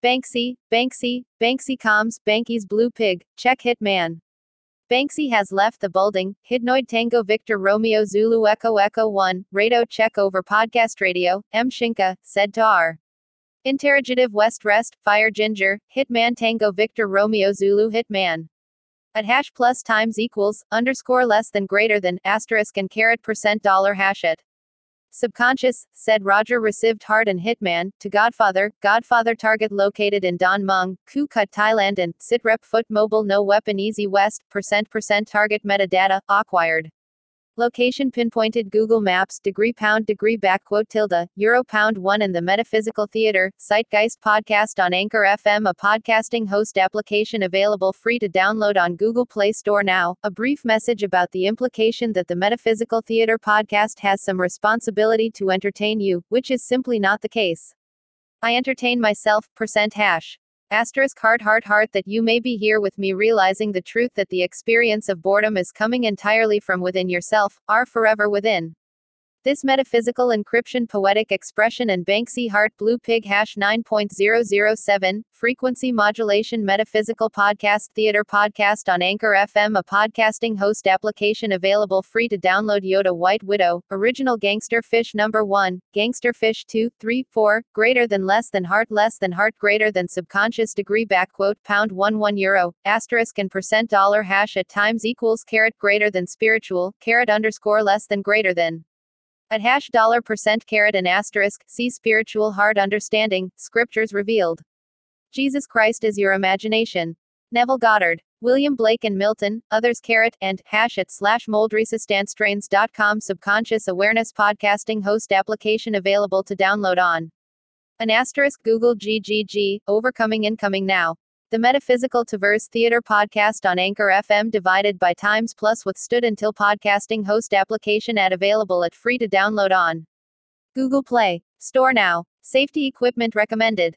Banksy, Banksy, Banksy comms, Banksy's blue pig, check hit man. Banksy has left the building. Hidnoid Tango Victor Romeo Zulu Echo Echo 1, Rado check over podcast radio, M. Shinka, said to R. Interrogative West Rest, Fire Ginger, Hitman Tango Victor Romeo Zulu Hitman. At hash plus times equals, underscore less than greater than, asterisk and caret percent dollar hash it. Subconscious, said Roger received Hard and Hitman, to Godfather, Godfather target located in Don Mueang, Cut Thailand and Sitrep Foot Mobile No Weapon Easy West, percent percent target metadata, acquired. Location pinpointed Google Maps, degree pound degree backquote tilde, euro pound 1 in the Metaphysical Theater, Zeitgeist podcast on Anchor FM, a podcasting host application available free to download on Google Play Store now. A brief message about the implication that the Metaphysical Theater podcast has some responsibility to entertain you, which is simply not the case. I entertain myself, percent hash. Asterisk heart heart heart that you may be here with me realizing the truth that the experience of boredom is coming entirely from within yourself, are forever within. This metaphysical encryption poetic expression and Banksy Heart Blue Pig hash 9.007, frequency modulation metaphysical podcast theater podcast on Anchor FM, a podcasting host application available free to download Yoda White Widow, original Gangster Fish number 1, Gangster Fish 2, 3, 4, greater than less than heart less than heart greater than subconscious degree backquote pound 1 1 euro, asterisk and percent dollar hash at times equals caret greater than spiritual, caret underscore less than greater than. At hash dollar percent caret and asterisk, see spiritual hard understanding, scriptures revealed. Jesus Christ is your imagination. Neville Goddard, William Blake and Milton, others caret, and hash at slash moldresistantstrains.com subconscious awareness podcasting host application available to download on an asterisk Google GGG, overcoming incoming now. The Metaphysical Tavers Theater podcast on Anchor FM divided by times plus withstood until podcasting host application at available at free to download on Google Play Store now. Safety equipment recommended.